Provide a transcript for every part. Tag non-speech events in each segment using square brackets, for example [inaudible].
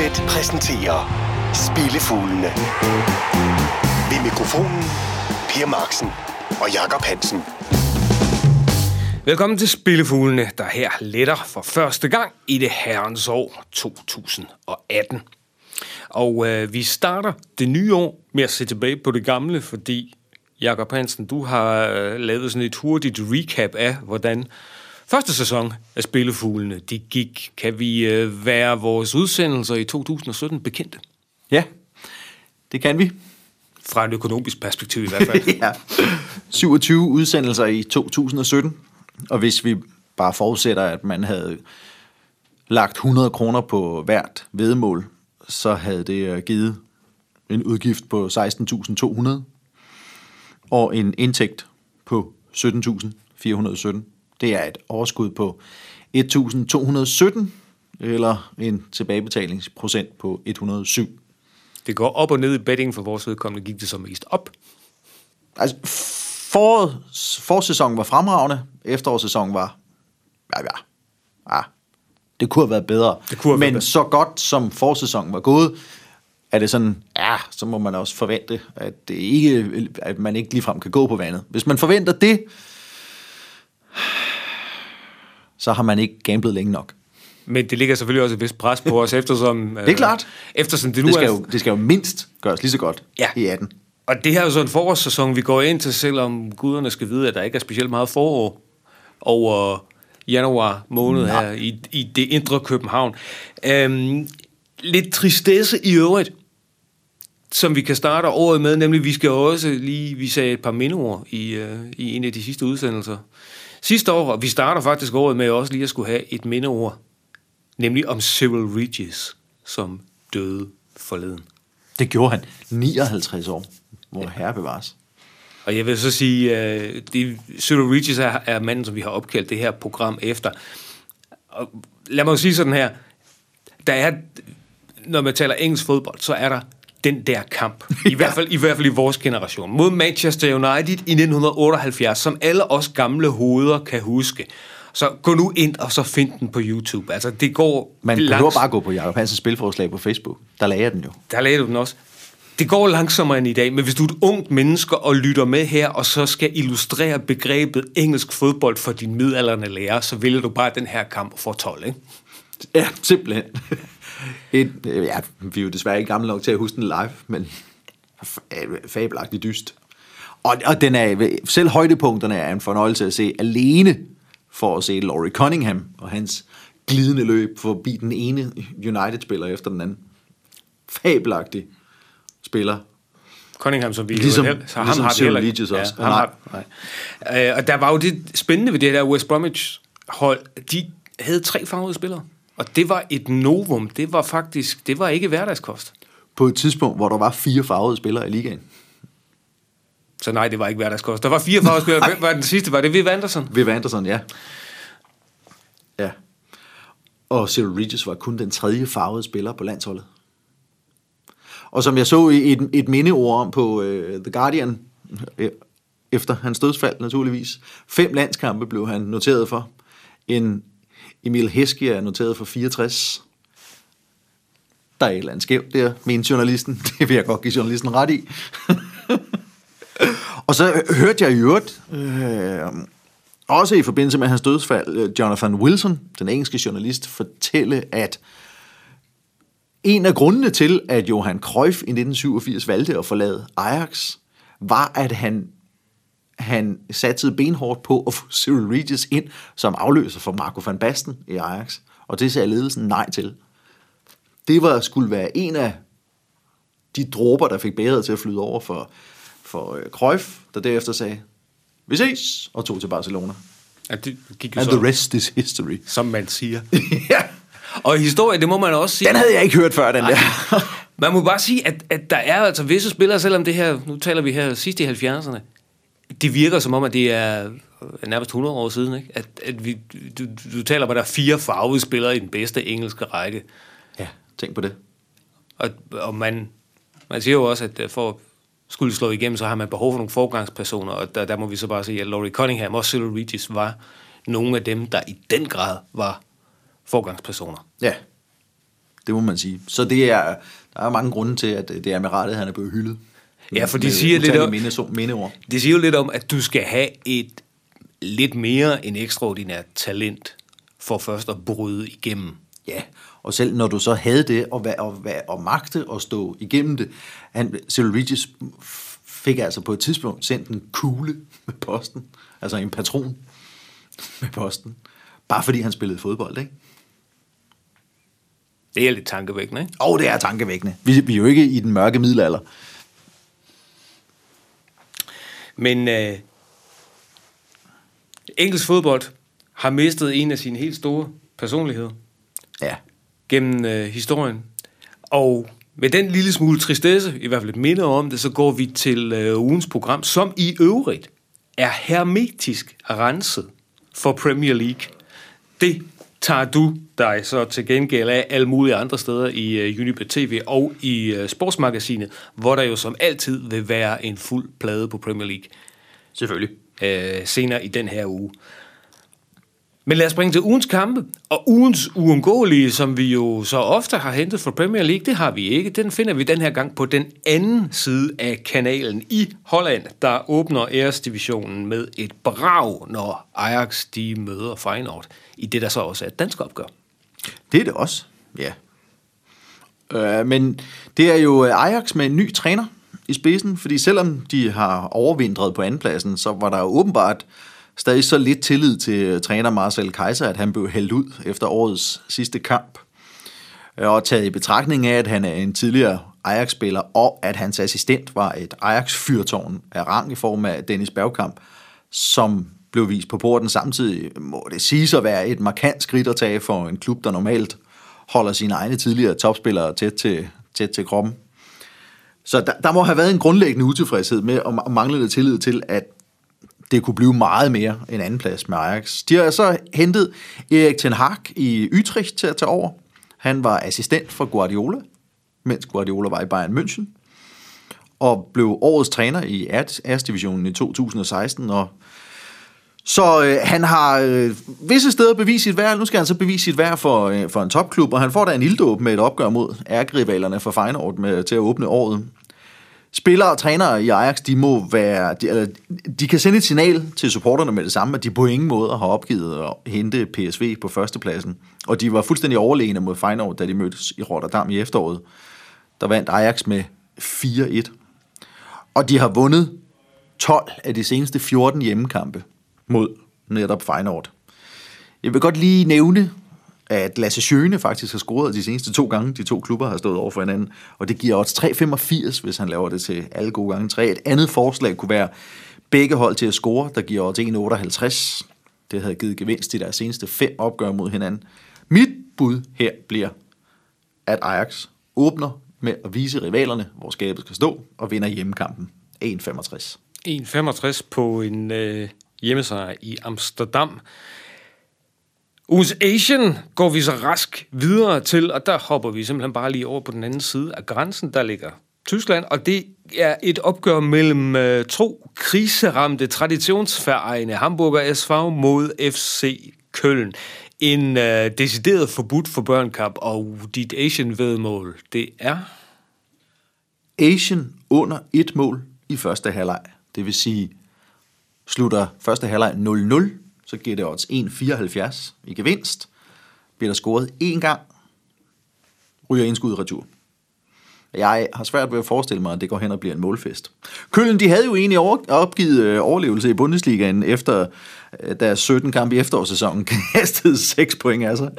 Unibet præsenterer Spillefuglene. Ved mikrofonen Per Marksen og Jakob Hansen. Velkommen til Spillefuglene, der her letter for første gang i det herrens år 2018. Og øh, vi starter det nye år med at se tilbage på det gamle, fordi Jakob Hansen, du har øh, lavet sådan et hurtigt recap af, hvordan første sæson af Spillefuglene de gik. Kan vi øh, være vores udsendelser i 2017 bekendte? Ja, det kan vi. Fra et økonomisk perspektiv i hvert fald. [laughs] ja. 27 udsendelser i 2017, og hvis vi bare forudsætter, at man havde lagt 100 kroner på hvert vedmål, så havde det øh, givet en udgift på 16.200 og en indtægt på 17.417. Det er et overskud på 1.217 eller en tilbagebetalingsprocent på 107. Det går op og ned i betting for vores vedkommende, gik det så mest op. Altså, foråret, forsæsonen var fremragende, efterårssæsonen var, ja, ja, ja, det kunne have været bedre. Det kunne Men bedre. så godt som forsæsonen var gået, er det sådan, ja, så må man også forvente, at, det ikke, at man ikke ligefrem kan gå på vandet. Hvis man forventer det, så har man ikke gamblet længe nok. Men det ligger selvfølgelig også et vist pres på os, eftersom... [laughs] Det er klart. Eftersom det nu Det skal, er... jo, det skal jo mindst gøres lige så godt Ja. i 18. Og det her er jo så en forårssæson, vi går ind til, selvom guderne skal vide, at der ikke er specielt meget forår over januar måned Nej. her i, i det indre København. Øhm, lidt tristesse i øvrigt, som vi kan starte året med, nemlig vi skal også lige, vi sagde et par mindeord i, øh, i en af de sidste udsendelser. Sidste år, og vi starter faktisk året med også lige at skulle have et mindeord, nemlig om Cyril Regis, som døde forleden. Det gjorde han 59 år, hvor ja. herre bevares. Og jeg vil så sige, at det, Cyril Regis er, er manden, som vi har opkaldt det her program efter. Og lad mig sige sådan her. Der er, når man taler engelsk fodbold, så er der den der kamp. [laughs] I, hvert fald, I hvert fald i vores generation. Mod Manchester United i 1978, som alle os gamle hoveder kan huske. Så gå nu ind og så find den på YouTube. Altså, det går Man langs- behøver bare gå på Jacob Hansens spilforslag på Facebook. Der lagde jeg den jo. der lagde du den også. Det går langsommere end i dag, men hvis du er et ungt menneske og lytter med her, og så skal illustrere begrebet engelsk fodbold for din midalderne lærer, så vælger du bare den her kamp for 12, ikke? Ja, simpelthen. Et, øh, ja, vi er jo desværre ikke gamle nok til at huske den live, men fabelagtigt dyst. Og, og den er, selv højdepunkterne er en fornøjelse at se alene for at se Laurie Cunningham og hans glidende løb forbi den ene United-spiller efter den anden. Fabelagtig spiller. Cunningham, som vi Ligesom- jo så ham ligesom har Cyril heller ikke. Regis også. Ja, ham Nej, har, nej. Øh, og der var jo det spændende ved det der West Bromwich hold. De havde tre farvede spillere. Og det var et novum. Det var faktisk, det var ikke hverdagskost. På et tidspunkt, hvor der var fire farvede spillere i ligaen. Så nej, det var ikke hverdagskost. Der var fire farvede spillere. Hvem var den sidste? Var det Viv Andersen? Viv Anderson, ja. Ja. Og Cyril Regis var kun den tredje farvede spiller på landsholdet. Og som jeg så i et, et mindeord om på uh, The Guardian, øh, efter hans dødsfald naturligvis, fem landskampe blev han noteret for. En Emil Heske er noteret for 64. Der er et eller andet skævt der, mente journalisten. [laughs] Det vil jeg godt give journalisten ret i. [laughs] Og så hørte jeg i øvrigt, øh, også i forbindelse med hans dødsfald, øh, Jonathan Wilson, den engelske journalist, fortælle, at en af grundene til, at Johan Cruyff i 1987 valgte at forlade Ajax, var, at han, han satsede benhårdt på at få Cyril Regis ind som afløser for Marco van Basten i Ajax. Og det sagde ledelsen nej til. Det var, skulle være en af de dråber, der fik bæret til at flyde over for, for øh, Cruyff, der derefter sagde, vi ses, og tog til Barcelona. Ja, det gik jo And så, the rest is history. som man siger. [laughs] ja, Og historie, det må man også sige. den havde jeg ikke hørt før, den der. Man må bare sige, at, at der er altså visse spillere, selvom det her, nu taler vi her sidst i 70'erne, det virker som om, at det er nærmest 100 år siden, ikke? At, at vi, du, du taler om, at der er fire farvede spillere i den bedste engelske række. ja, tænk på det. Og, og man, man siger jo også, at øh, for at skulle slå igennem, så har man behov for nogle forgangspersoner, og der, der må vi så bare sige, at Laurie Cunningham og Cyril Regis var nogle af dem, der i den grad var forgangspersoner. Ja. Det må man sige. Så det er, der er mange grunde til, at det er med rette, at han er blevet hyldet. Ja, for de Med siger lidt om- minde, mindeord. Det siger jo lidt om, at du skal have et lidt mere end ekstraordinært talent for først at bryde igennem. Ja, og selv når du så havde det, og, og, og, og magte at stå igennem det, han, Cyril Regis fik altså på et tidspunkt sendt en kugle med posten, altså en patron med posten, bare fordi han spillede fodbold, ikke? Det er lidt tankevækkende, ikke? Og det er tankevækkende. Vi, vi er jo ikke i den mørke middelalder. Men øh, engelsk fodbold har mistet en af sine helt store personligheder Ja. gennem øh, historien. Og med den lille smule tristesse, i hvert fald et minde om det, så går vi til øh, ugens program, som i øvrigt er hermetisk renset for Premier League. Det tager du dig så til gengæld af alle mulige andre steder i øh, Unibet TV og i øh, Sportsmagasinet, hvor der jo som altid vil være en fuld plade på Premier League Selvfølgelig. øh, senere i den her uge. Men lad os springe til ugens kampe. Og ugens uundgåelige, som vi jo så ofte har hentet fra Premier League, det har vi ikke. Den finder vi den her gang på den anden side af kanalen i Holland, der åbner æresdivisionen med et brag, når Ajax de møder Feyenoord i det, der så også er et dansk opgør. Det er det også, ja. Øh, men det er jo øh, Ajax med en ny træner i spidsen, fordi selvom de har overvintret på andenpladsen, så var der jo åbenbart stadig så lidt tillid til øh, træner Marcel Kaiser, at han blev hældt ud efter årets sidste kamp. Øh, og taget i betragtning af, at han er en tidligere Ajax-spiller, og at hans assistent var et Ajax-fyrtårn af rang i form af Dennis Bergkamp, som blev vist på porten samtidig, må det siges at være et markant skridt at tage for en klub, der normalt holder sine egne tidligere topspillere tæt til, tæt til kroppen. Så der, der må have været en grundlæggende utilfredshed med og manglende tillid til, at det kunne blive meget mere en anden plads med Ajax. De har så hentet Erik Ten Hag i Utrecht til at tage over. Han var assistent for Guardiola, mens Guardiola var i Bayern München, og blev årets træner i Æres-divisionen i 2016, og så øh, han har øh, visse steder bevist sit værd. Nu skal han så bevise sit værd for, øh, for en topklub, og han får da en ilddåb med et opgør mod ærkerivalerne for Feyenoord med, til at åbne året. Spillere og trænere i Ajax, de må være, de, eller, de kan sende et signal til supporterne med det samme, at de på ingen måde har opgivet at hente PSV på førstepladsen. Og de var fuldstændig overlegne mod Feyenoord, da de mødtes i Rotterdam i efteråret. Der vandt Ajax med 4-1. Og de har vundet 12 af de seneste 14 hjemmekampe mod netop Feyenoord. Jeg vil godt lige nævne, at Lasse Schøne faktisk har scoret de seneste to gange, de to klubber har stået over for hinanden, og det giver odds 3,85, hvis han laver det til alle gode gange 3. Et andet forslag kunne være begge hold til at score, der giver odds 1,58. Det havde givet gevinst i deres seneste fem opgør mod hinanden. Mit bud her bliver, at Ajax åbner med at vise rivalerne, hvor skabet skal stå, og vinder hjemmekampen 1,65. 1,65 på en øh, hjemmesejr i Amsterdam. Ugens Asian går vi så rask videre til, og der hopper vi simpelthen bare lige over på den anden side af grænsen. Der ligger Tyskland, og det er et opgør mellem øh, to kriseramte traditionsfærejende Hamburger SV mod FC Køln. En øh, decideret forbudt for børnkamp, og dit Asian-vedmål, det er... Asian under et mål i første halvleg. Det vil sige, slutter første halvleg 0-0, så giver det odds 1,74 i gevinst. Bliver der scoret én gang, ryger indskud retur. Jeg har svært ved at forestille mig, at det går hen og bliver en målfest. Køllen, de havde jo egentlig opgivet øh, overlevelse i Bundesligaen efter øh, deres 17 kampe i efterårssæsonen [laughs] kastede 6 point af sig.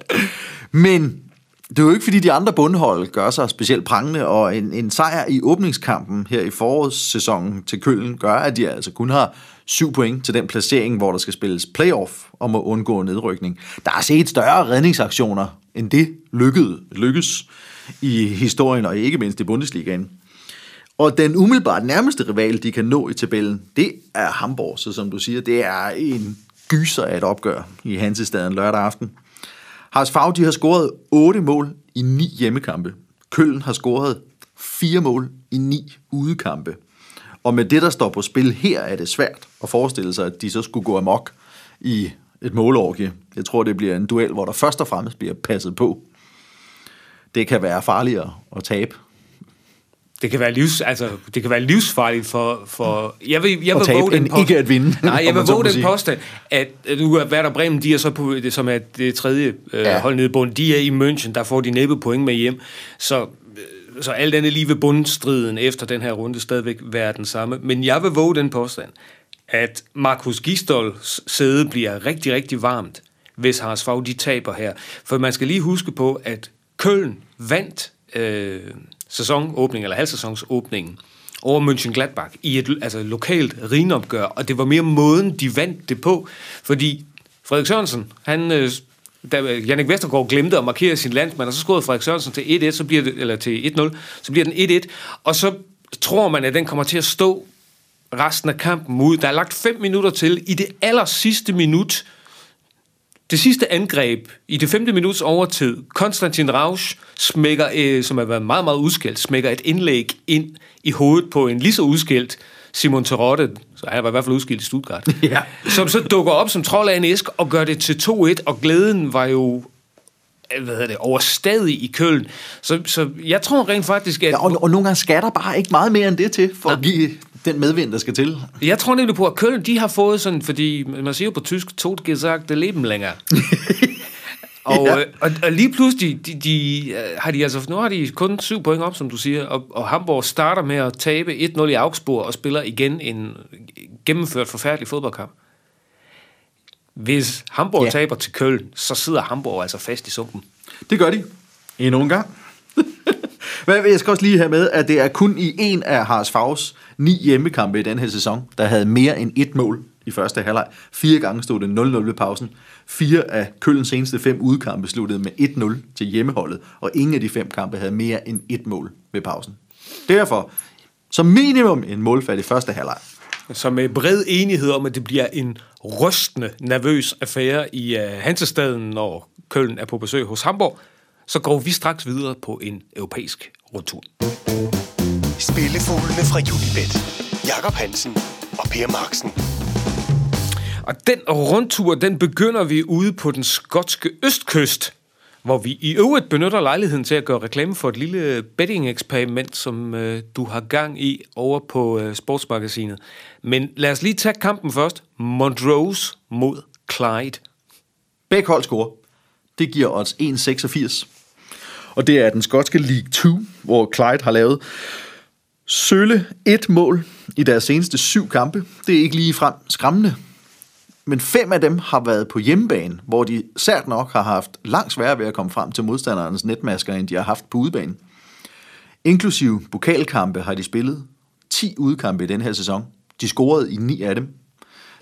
Men det er jo ikke, fordi de andre bundhold gør sig specielt prangende, og en, en sejr i åbningskampen her i forårssæsonen til Køllen gør, at de altså kun har syv point til den placering, hvor der skal spilles playoff om at undgå nedrykning. Der er set større redningsaktioner end det lykkede, lykkes i historien, og ikke mindst i Bundesligaen. Og den umiddelbart nærmeste rival, de kan nå i tabellen, det er Hamburg. Så som du siger, det er en gyser af et opgør i Hansestaden lørdag aften. Haas Favre, de har scoret 8 mål i 9 hjemmekampe. Køln har scoret 4 mål i 9 udekampe. Og med det, der står på spil her, er det svært at forestille sig, at de så skulle gå amok i et målorgie. Jeg tror, det bliver en duel, hvor der først og fremmest bliver passet på. det kan være farligere at tabe. Det kan være livs, altså, det kan være livsfarligt for, for jeg vil, jeg vil tabe våge den end ikke at vinde, Nej, jeg vil våge den påstand, at nu er Werder Bremen, de er så på, det, som er det tredje øh, Ja. hold nede i bunden, de er i München, der får de næppe point med hjem, så, så alt andet lige ved bundstriden efter den her runde stadigvæk være den samme. Men jeg vil våge den påstand, at Markus Gistols sæde bliver rigtig, rigtig varmt, hvis Haras Fag, de taber her. For man skal lige huske på, at Køln vandt øh, sæsonåbningen, eller halvsæsonsåbningen, over Mönchengladbach i et altså, lokalt rinopgør, og det var mere måden, de vandt det på, fordi Frederik Sørensen, han, øh, da Jannik Vestergaard glemte at markere sin landsmand, og så scorede Frederik Sørensen til 1-1, så bliver det, eller til 1-0, så bliver den 1-1, og så tror man, at den kommer til at stå resten af kampen ud. Der er lagt 5 minutter til. I det aller sidste minut, det sidste angreb i det femte minuts overtid, Konstantin Rausch smækker, øh, som har været meget, meget udskældt, smækker et indlæg ind i hovedet på en lige så udskældt Simon Terotte, så han var i hvert fald udskilt i Stuttgart, [laughs] Ja. som så dukker op som trold af en æsk og gør det til 2-1, og glæden var jo hvad hedder det, overstadig i Køln. Så, så jeg tror rent faktisk, at... Ja, og, og nogle gange skal der bare ikke meget mere end det til, for at give den medvind, der skal til. Jeg tror nemlig på, at Køln, de har fået sådan, fordi man siger jo på tysk, tot gesagt leben længere. [laughs] og, Ja. ja. og, og lige pludselig, de, de, øh, har de altså, nu har de kun syv point op, som du siger, og, og Hamburg starter med at tabe 1-0 i Augsburg og spiller igen en gennemført forfærdelig fodboldkamp. Hvis Hamburg Ja. ja. taber til Køln, så sidder Hamburg altså fast i sumpen. Det gør de. Endnu en gang. [laughs] Men jeg skal også lige have med, at det er kun i en af Haras Favs ni hjemmekampe i den her sæson, der havde mere end et mål i første halvleg. Fire gange stod det 0-0 ved pausen. Fire af Kølens seneste fem udkampe sluttede med 1-0 til hjemmeholdet, og ingen af de fem kampe havde mere end et mål ved pausen. Derfor, som minimum en målfald i første halvleg. Så med bred enighed om, at det bliver en rystende, nervøs affære i uh, Hansestaden, når Køln er på besøg hos Hamburg, så går vi straks videre på en europæisk rundtur. Spillefuglene fra Unibet. Jakob Hansen og Per Marksen. Og den rundtur, den begynder vi ude på den skotske østkyst, hvor vi i øvrigt benytter lejligheden til at gøre reklame for et lille betting-eksperiment, som øh, du har gang i over på øh, Sportsmagasinet. Men lad os lige tage kampen først. Montrose mod Clyde. Begge hold scorer. Det giver odds 1,86. Og det er den skotske League 2, hvor Clyde har lavet sølle et mål i deres seneste syv kampe. Det er ikke lige frem skræmmende. Men fem af dem har været på hjemmebane, hvor de sært nok har haft langt sværere ved at komme frem til modstanderens netmasker, end de har haft på udebane. Inklusive pokalkampe har de spillet 10 udkampe i den her sæson. De scorede i 9 af dem.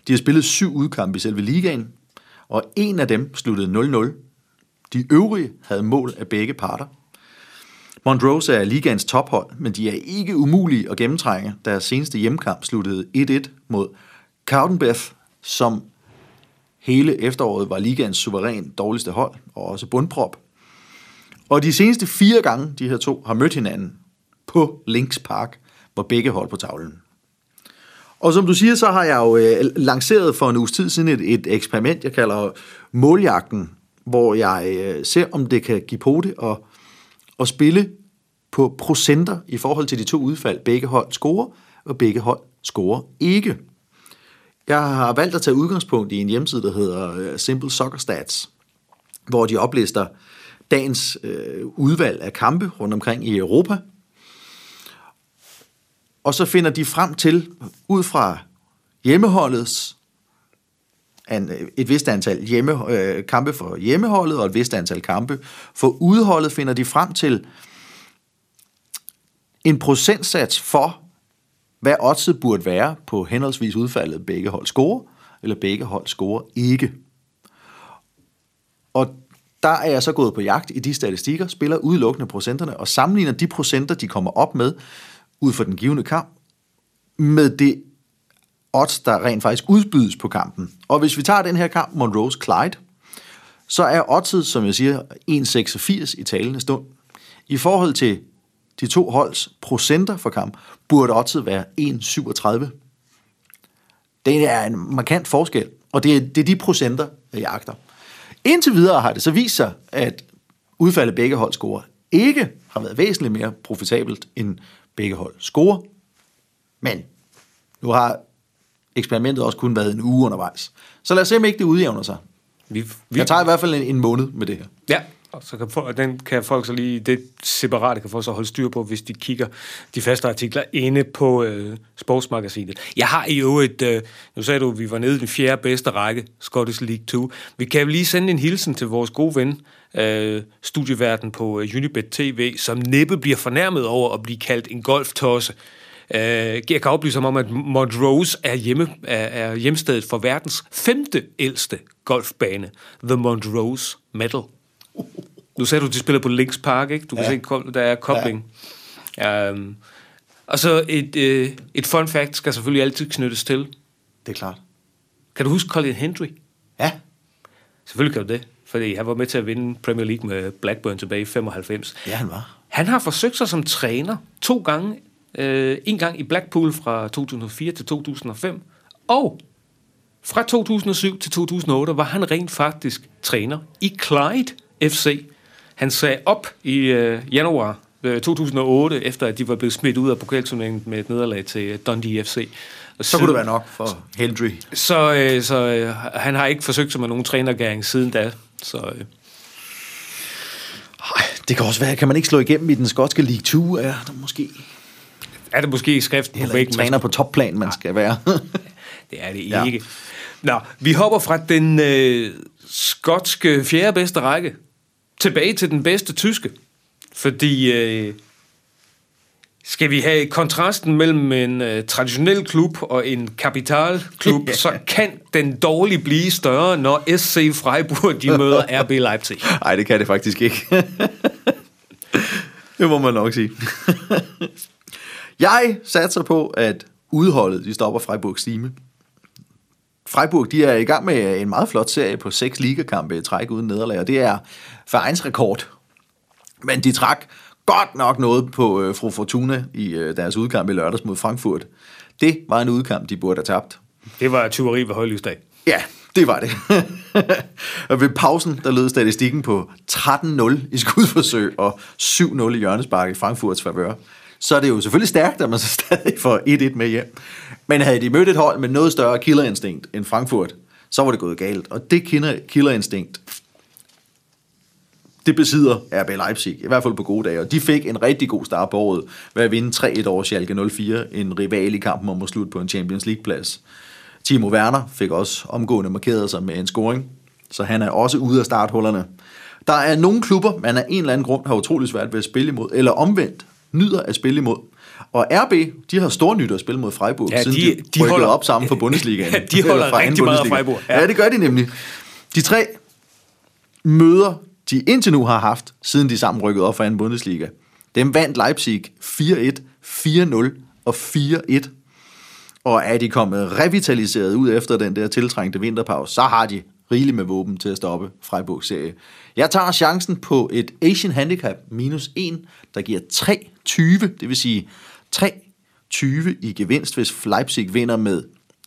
De har spillet 7 udkampe i selve ligaen, og en af dem sluttede 0-0. De øvrige havde mål af begge parter. Montrose er ligaens tophold, men de er ikke umulige at gennemtrænge. Deres seneste hjemmekamp sluttede 1-1 mod Cowdenbeth som hele efteråret var ligaens suveræn dårligste hold, og også bundprop. Og de seneste fire gange, de her to har mødt hinanden på Links Park, hvor begge hold på tavlen. Og som du siger, så har jeg jo øh, lanceret for en uges tid siden et, et eksperiment, jeg kalder måljagten, hvor jeg øh, ser, om det kan give på det og, og spille på procenter i forhold til de to udfald. Begge hold scorer, og begge hold scorer ikke. Jeg har valgt at tage udgangspunkt i en hjemmeside, der hedder øh, Simple Soccer Stats, hvor de oplister dagens øh, udvalg af kampe rundt omkring i Europa. Og så finder de frem til, ud fra hjemmeholdets an, øh, et vist antal hjemme, øh, kampe for hjemmeholdet og et vist antal kampe for udholdet, finder de frem til en procentsats for, hvad oddset burde være på henholdsvis udfaldet begge hold score, eller begge hold score ikke. Og der er jeg så gået på jagt i de statistikker, spiller udelukkende procenterne, og sammenligner de procenter, de kommer op med, ud for den givende kamp, med det odds, der rent faktisk udbydes på kampen. Og hvis vi tager den her kamp, Monroe's Clyde, så er oddset, som jeg siger, 1,86 i talende stund. I forhold til de to holds procenter for kamp, burde oddset være 1,37. Det er en markant forskel, og det er, det er de procenter, jeg jagter. Indtil videre har det så vist sig, at udfaldet begge hold scorer ikke har været væsentligt mere profitabelt end begge hold score. Men nu har eksperimentet også kun været en uge undervejs. Så lad os se, om ikke det udjævner sig. Vi, vi, Jeg tager i hvert fald en, en måned med det her. Ja, og så kan, og den kan folk så lige, det separate kan folk så holde styr på, hvis de kigger de faste artikler inde på øh, sportsmagasinet. Jeg har i øvrigt, øh, nu sagde du, at vi var nede i den fjerde bedste række, Scottish League 2. Vi kan jo lige sende en hilsen til vores gode ven, øh, studieverden på øh, Unibet TV, som næppe bliver fornærmet over at blive kaldt en golftosse. Øh, jeg kan oplyse om, at Montrose er, hjemme, er, er hjemstedet for verdens femte ældste golfbane, The Montrose Medal. Nu sagde du, at de spiller på Links Park, ikke? Du kan Ja. se, der er kobling. Ja. Um, og så et, øh, et fun fact skal selvfølgelig altid knyttes til. Det er klart. Kan du huske Colin Hendry? Ja, Selvfølgelig kan du det, fordi han var med til at vinde Premier League med Blackburn tilbage i 95. ja han var. Han har forsøgt sig som træner to gange. Øh, en gang i Blackpool fra 2004 til 2005, og fra 2007 til 2008 var han rent faktisk træner i Clyde FC. Han sagde op i øh, januar øh, 2008, efter at de var blevet smidt ud af pokalturneringen med et nederlag til øh, Dundee FC. Og Så kunne det være nok for Hendry. Så, øh, så øh, han har ikke forsøgt sig med nogen trænergæring siden da. Så øh, det kan også være, kan man ikke slå igennem i den skotske League 2? Er der måske er det måske skriften på væggen. man træner på topplan, man skal være? Det er det [laughs] Ja. ikke. Nå, vi hopper fra den øh, skotske fjerde bedste række tilbage til den bedste tyske. Fordi øh, skal vi have kontrasten mellem en øh, traditionel klub og en kapitalklub, [laughs] så kan den dårligt blive større, når SC Freiburg de møder [laughs] RB Leipzig. Nej, det kan det faktisk ikke. [laughs] det må man nok sige. Jeg satser på, at udholdet de stopper Freiburgs stime. Freiburg de er i gang med en meget flot serie på seks ligakampe i træk uden nederlag, og det er vereinsrekord. Men de trak godt nok noget på øh, Fru Fortuna i øh, deres udkamp i lørdags mod Frankfurt. Det var en udkamp, de burde have tabt. Det var tyveri ved højlysdag. Ja, det var det. [laughs] og ved pausen, der lød statistikken på 13-0 i skudforsøg og 7-0 i hjørnespark i Frankfurts favør. Så er det jo selvfølgelig stærkt, at man så [laughs] stadig får 1-1 med hjem. Men havde de mødt et hold med noget større killerinstinkt end Frankfurt, så var det gået galt. Og det killerinstinkt, det besidder RB Leipzig, i hvert fald på gode dage. Og de fik en rigtig god start på året ved at vinde 3-1 over Schalke 04, en rival i kampen om at slutte på en Champions League-plads. Timo Werner fik også omgående markeret sig med en scoring, så han er også ude af starthullerne. Der er nogle klubber, man af en eller anden grund har utrolig svært ved at spille imod, eller omvendt nyder at spille imod. Og RB, de har stor nyt at spille mod Freiburg, Ja, siden de- de, holder- op sammen for [laughs] Bundesligaen. Ja, de holder fra rigtig meget af. Freiburg, ja. Ja. det gør de nemlig. De tre møder, de indtil nu har haft, siden de sammen rykkede op for anden Bundesliga. Dem vandt Leipzig 4-1, 4-0 og 4-1. Og er de kommet revitaliseret ud efter den der tiltrængte vinterpause, så har de rigeligt med våben til at stoppe Freiburgs serie. Jeg tager chancen på et Asian Handicap minus 1, der giver 3,20, det vil sige 3,20 i gevinst, hvis Leipzig vinder med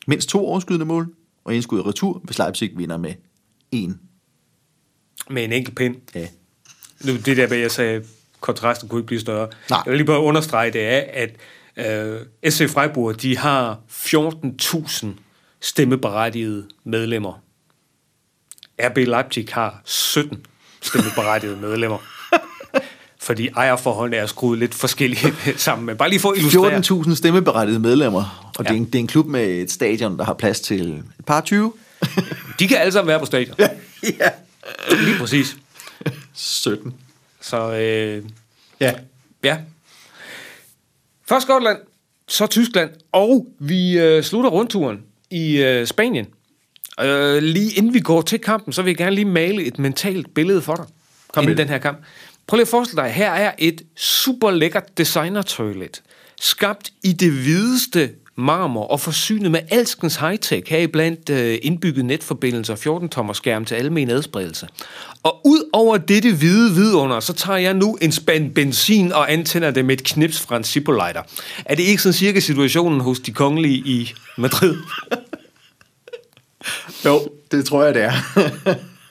mindst to overskydende mål, og en skud i retur, hvis Leipzig vinder med en. Med en enkelt pind. Ja. Nu, det der med, jeg sagde, kontrasten kunne ikke blive større. Nej. Jeg vil lige bare understrege, det er, at øh, SC Freiburg, de har 14.000 stemmeberettigede medlemmer. RB Leipzig har 17 stemmeberettigede medlemmer. [laughs] Fordi ejerforholdene er skruet lidt forskellige [laughs] sammen. Men bare lige for at illustrere. 14.000 stemmeberettigede medlemmer, og ja. det, er Ja. en, det er en klub med et stadion, der har plads til et par 20. [laughs] De kan alle sammen være på stadion. ja. Lige præcis. 17. Så øh, Ja. Ja. Først Skotland, så Tyskland, og vi øh, slutter rundturen i øh, Spanien. Øh, lige inden vi går til kampen, så vil jeg gerne lige male et mentalt billede for dig. Kom inden det. den her kamp. Prøv lige at forestille dig, her er et super lækkert designer-toilet, skabt i det hvideste marmor og forsynet med alskens high-tech, heriblandt øh, indbygget netforbindelser og 14-tommer skærm til almen adspredelse. Og ud over dette hvide vidunder, så tager jeg nu en spand benzin og antænder det med et knips fra en Zippo-lighter. Er det ikke sådan cirka situationen hos de kongelige i Madrid? [laughs] [laughs] Jo, det tror jeg, det er.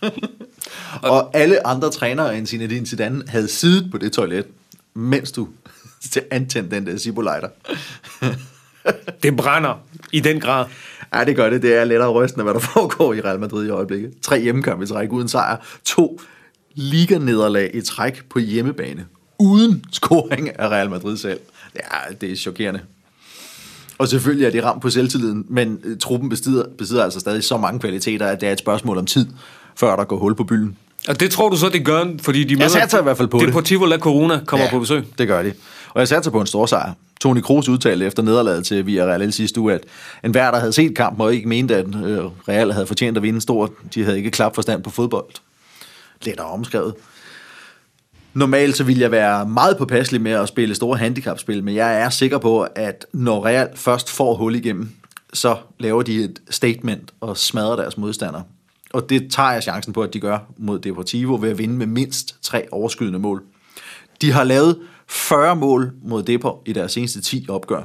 [laughs] Og alle andre trænere end Zinedine Zidane havde siddet på det toilet, mens du [laughs] antændte den der Zippo-lighter. Det brænder i den grad. Ja, det gør det. Det er lettere rystende, hvad der foregår i Real Madrid i øjeblikket. Tre hjemmekampe i træk uden sejr. To liga-nederlag i træk på hjemmebane. Uden scoring af Real Madrid selv. Ja, det er chokerende. Og selvfølgelig er det ramt på selvtilliden, men øh, truppen besidder, besidder altså stadig så mange kvaliteter, at det er et spørgsmål om tid, før der går hul på bylden. Og det tror du så, det gør, fordi de møder... satser i hvert fald på det. Deportivo La Corona kommer på besøg. det gør de. Og jeg satser på en stor sejr. Toni Kroos udtalte efter nederlaget til Villarreal sidste uge, at en hver, der havde set kampen og ikke mente, at øh, Real havde fortjent at vinde stort, de havde ikke klap forstand på fodbold. Lettere omskrevet. Normalt så vil jeg være meget påpasselig med at spille store handicapspil, men jeg er sikker på, at når Real først får hul igennem, så laver de et statement og smadrer deres modstandere. Og det tager jeg chancen på, at de gør mod Deportivo ved at vinde med mindst tre overskydende mål. De har lavet 40 mål mod Depor i deres seneste 10 opgør.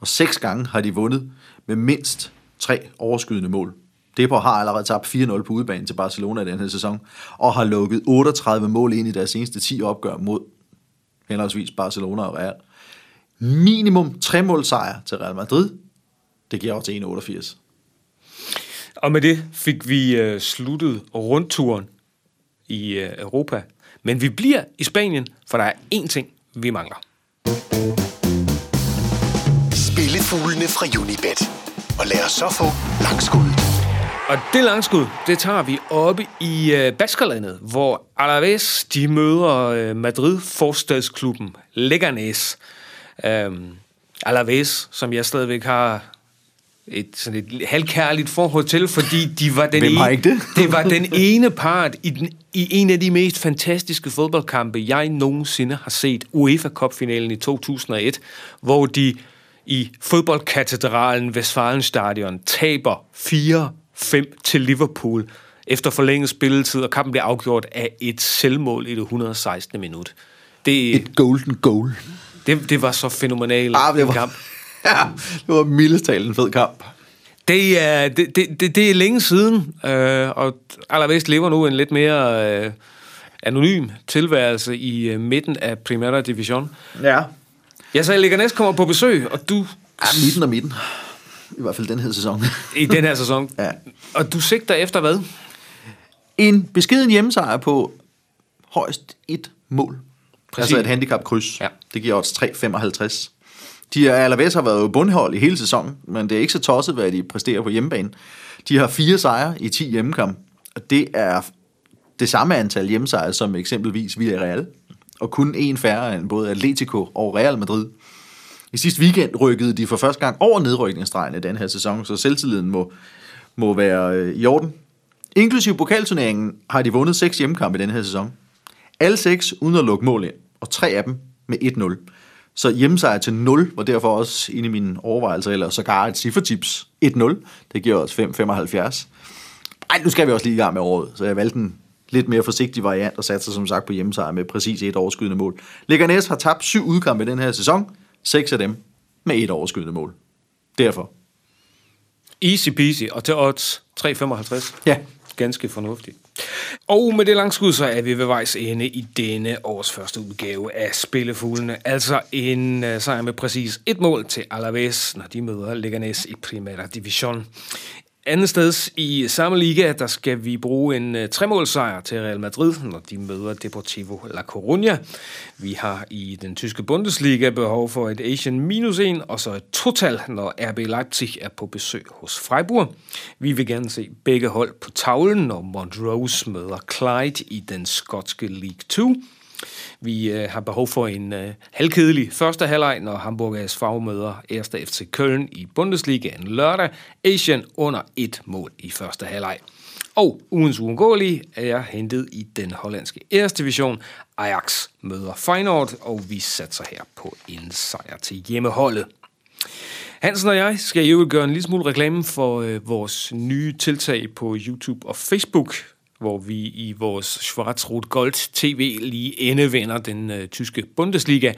Og seks gange har de vundet med mindst tre overskydende mål. Depor har allerede tabt 4-0 på udebane til Barcelona i den her sæson, og har lukket 38 mål ind i deres seneste 10 opgør mod henholdsvis Barcelona og Real. Minimum 3 mål sejr til Real Madrid, det giver også 1,88. Og med det fik vi øh, sluttet rundturen i øh, Europa. Men vi bliver i Spanien, for der er én ting, vi mangler. Spillefuglene fra Unibet. Og lad os så få langskuddet. Og det langskud, det tager vi oppe i øh, Baskerlandet, hvor Alaves, de møder øh, Madrid forstadsklubben Leganes. Øhm, Alaves, som jeg stadigvæk har et, sådan et halvkærligt forhold til, fordi de var den, Hvem ikke det? det var den ene part i, den, i en af de mest fantastiske fodboldkampe, jeg nogensinde har set, UEFA Cup-finalen i 2001, hvor de i fodboldkatedralen Westfalenstadion taber 4-5 til Liverpool efter forlænget spilletid, og kampen bliver afgjort af et selvmål i det 116. minut. Det, Et golden goal. det, det var så fænomenalt Ah, det var- kamp. [laughs] Ja, det var mildest en fed kamp. Det er, det, det, det, det er længe siden, øh, og Alaves lever nu en lidt mere øh, anonym tilværelse i øh, midten af Primera Division. Ja. Jeg sagde, at Leganes kommer på besøg, og du ja midten og midten. I hvert fald den her sæson. i den her sæson. [laughs] Ja. Og du sigter efter hvad? En beskeden hjemmesejr på højst et mål. Præcis. Altså et handicap-kryds. Ja. Det giver odds 3,55. De er, Alaves har været bundhold i hele sæsonen, men det er ikke så tosset, hvad de præsterer på hjemmebane. De har fire sejre i 10 hjemmekamp, og det er det samme antal hjemmesejre som eksempelvis Villarreal, og kun en færre end både Atletico og Real Madrid. I sidste weekend rykkede de for første gang over nedrykningsstregen i den her sæson, så selvtilliden må, må være øh, i orden. Inklusiv pokalturneringen har de vundet seks hjemmekampe i den her sæson. Alle seks uden at lukke mål ind, og tre af dem med 1-0. Så hjemmesejr til 0 var derfor også inde i mine overvejelser, eller sågar et ciffertips 1-0. Det giver os 5,75. Ej, nu skal vi også lige i gang med året, så jeg valgte en lidt mere forsigtig variant og satte sig som sagt på hjemmesejr med præcis et overskydende mål. Leganes har tabt syv udkampe i den her sæson, seks af dem med et overskydende mål. Derfor. Easy peasy, og til odds 3,55. Ja. Ganske fornuftigt. Og med det langskud, så er vi ved vejs ende i denne års første udgave af Spillefuglene. Altså en uh, sejr med præcis et mål til Alaves, når de møder Leganes i Primera Division. Andet sted i samme liga, der skal vi bruge en øh, uh, tremålsejr til Real Madrid, når de møder Deportivo La Coruña. Vi har i den tyske Bundesliga behov for et Asian minus 1, og så et total, når RB Leipzig er på besøg hos Freiburg. Vi vil gerne se begge hold på tavlen, når Montrose møder Clyde i den skotske League 2. Vi øh, har behov for en øh, halvkedelig første halvleg, når Hamburg SV møder 1. FC Köln i Bundesligaen lørdag. Asian under et mål i første halvleg. Og ugens uundgåelige er jeg hentet i den hollandske æresdivision. Ajax møder Feyenoord, og vi satser her på en sejr til hjemmeholdet. Hansen og jeg skal jo gøre en lille smule reklame for øh, vores nye tiltag på YouTube og Facebook, hvor vi i vores Schwarzrot Gold TV lige endevender den øh, tyske Bundesliga,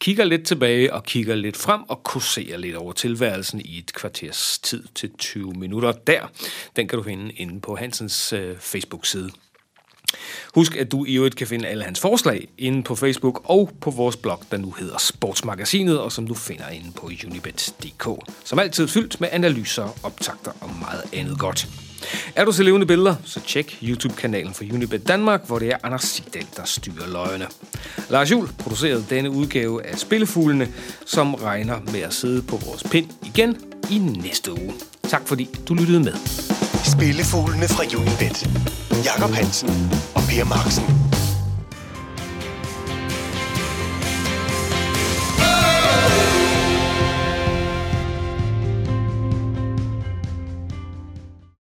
kigger lidt tilbage og kigger lidt frem og kurserer lidt over tilværelsen i et kvarters tid til 20 minutter der. Den kan du finde inde på Hansens øh, Facebook-side. Husk, at du i øvrigt kan finde alle hans forslag inde på Facebook og på vores blog, der nu hedder Sportsmagasinet, og som du finder inde på unibet.dk. Som altid fyldt med analyser, optagter og meget andet godt. Er du til levende billeder, så tjek YouTube-kanalen for Unibet Danmark, hvor det er Anders Sigdal, der styrer løgene. Lars Jul producerede denne udgave af Spillefuglene, som regner med at sidde på vores pind igen i næste uge. Tak fordi du lyttede med. Spillefuglene fra Unibet. Jakob Hansen og Per Marksen.